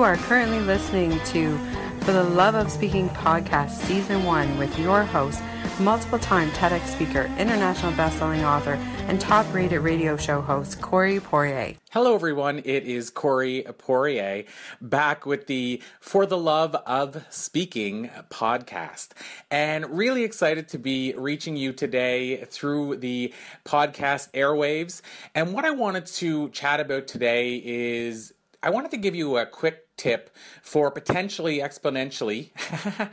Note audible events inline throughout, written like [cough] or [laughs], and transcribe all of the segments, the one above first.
You are currently listening to For the Love of Speaking podcast, season one, with your host, multiple time TEDx speaker, international best-selling author, and top-rated radio show host, Corey Poirier. Hello, everyone. It is Corey Poirier back with the For the Love of Speaking podcast. And really excited to be reaching you today through the podcast airwaves. And what I wanted to chat about today is I wanted to give you a quick tip for potentially exponentially,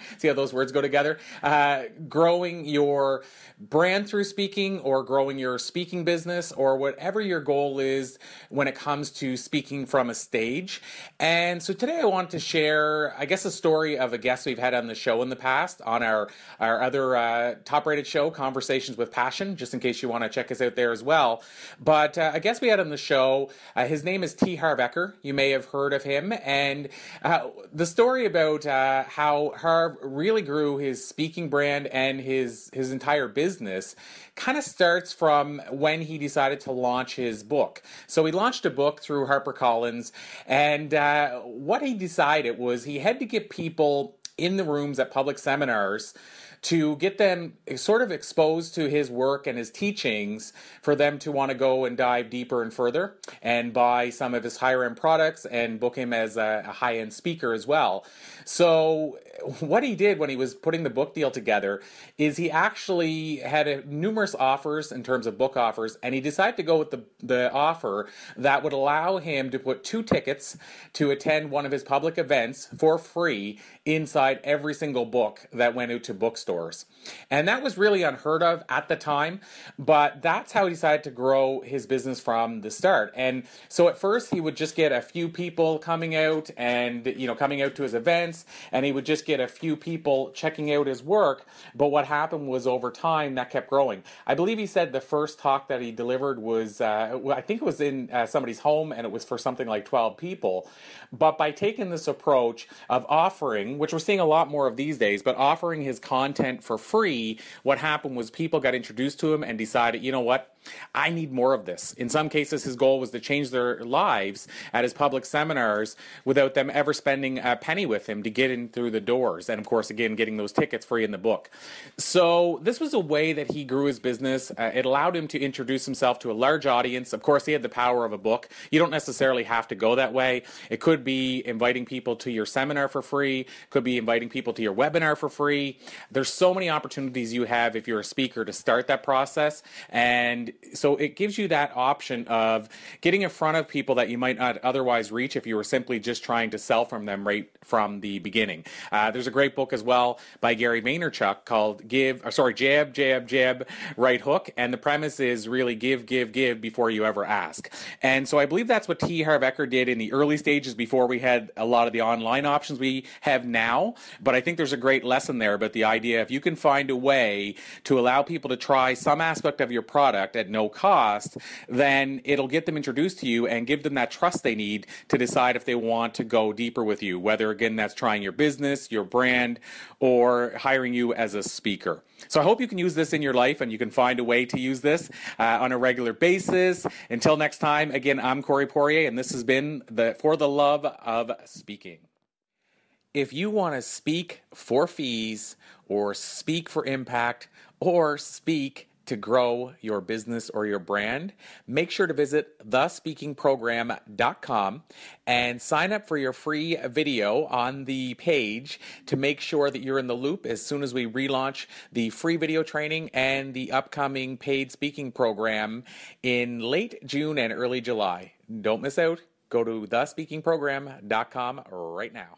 [laughs] see how those words go together, uh, growing your brand through speaking or growing your speaking business or whatever your goal is when it comes to speaking from a stage. And so today I want to share, I guess, a story of a guest we've had on the show in the past on our, our other uh, top rated show, Conversations with Passion, just in case you want to check us out there as well. But uh, I guess we had on the show, uh, his name is T. Harv Eker. You may have heard of him. And and uh, the story about uh, how Harv really grew his speaking brand and his his entire business kind of starts from when he decided to launch his book. So he launched a book through HarperCollins, and uh, what he decided was he had to get people in the rooms at public seminars to get them sort of exposed to his work and his teachings for them to want to go and dive deeper and further and buy some of his higher end products and book him as a, high end speaker as well. So, what he did when he was putting the book deal together is he actually had a, numerous offers in terms of book offers, and he decided to go with the, the offer that would allow him to put two tickets to attend one of his public events for free inside every single book that went out to bookstores. And that was really unheard of at the time, but that's how he decided to grow his business from the start. And so at first he would just get a few people coming out and, you know, coming out to his events, and he would just get a few people checking out his work. But what happened was over time that kept growing. I believe he said the first talk that he delivered was, uh, I think it was in uh, somebody's home and it was for something like 12 people. But by taking this approach of offering, which we're seeing a lot more of these days, but offering his content for free, what happened was people got introduced to him and decided, you know what? I need more of this. In some cases, his goal was to change their lives at his public seminars without them ever spending a penny with him to get in through the doors. And of course, again, getting those tickets free in the book. So, this was a way that he grew his business. Uh, it allowed him to introduce himself to a large audience. Of course, he had the power of a book. You don't necessarily have to go that way. It could be inviting people to your seminar for free, could be inviting people to your webinar for free. There's so many opportunities you have if you're a speaker to start that process. And so it gives you that option of getting in front of people that you might not otherwise reach if you were simply just trying to sell from them right from the beginning. Uh, there's a great book as well by Gary Vaynerchuk called "Give," or sorry, "Jab, Jab, Jab, Right Hook," and the premise is really give, give, give before you ever ask. And so I believe that's what T. Harv Eker did in the early stages before we had a lot of the online options we have now. But I think there's a great lesson there about the idea if you can find a way to allow people to try some aspect of your product at no cost, then it'll get them introduced to you and give them that trust they need to decide if they want to go deeper with you, whether again that's trying your business, your brand, or hiring you as a speaker. So I hope you can use this in your life and you can find a way to use this uh, on a regular basis. Until next time, again, I'm Corey Poirier, and this has been the For the Love of Speaking. If you want to speak for fees or speak for impact or speak to grow your business or your brand, make sure to visit thespeakingprogram.com and sign up for your free video on the page to make sure that you're in the loop as soon as we relaunch the free video training and the upcoming paid speaking program in late June and early July. Don't miss out. Go to thespeakingprogram.com right now.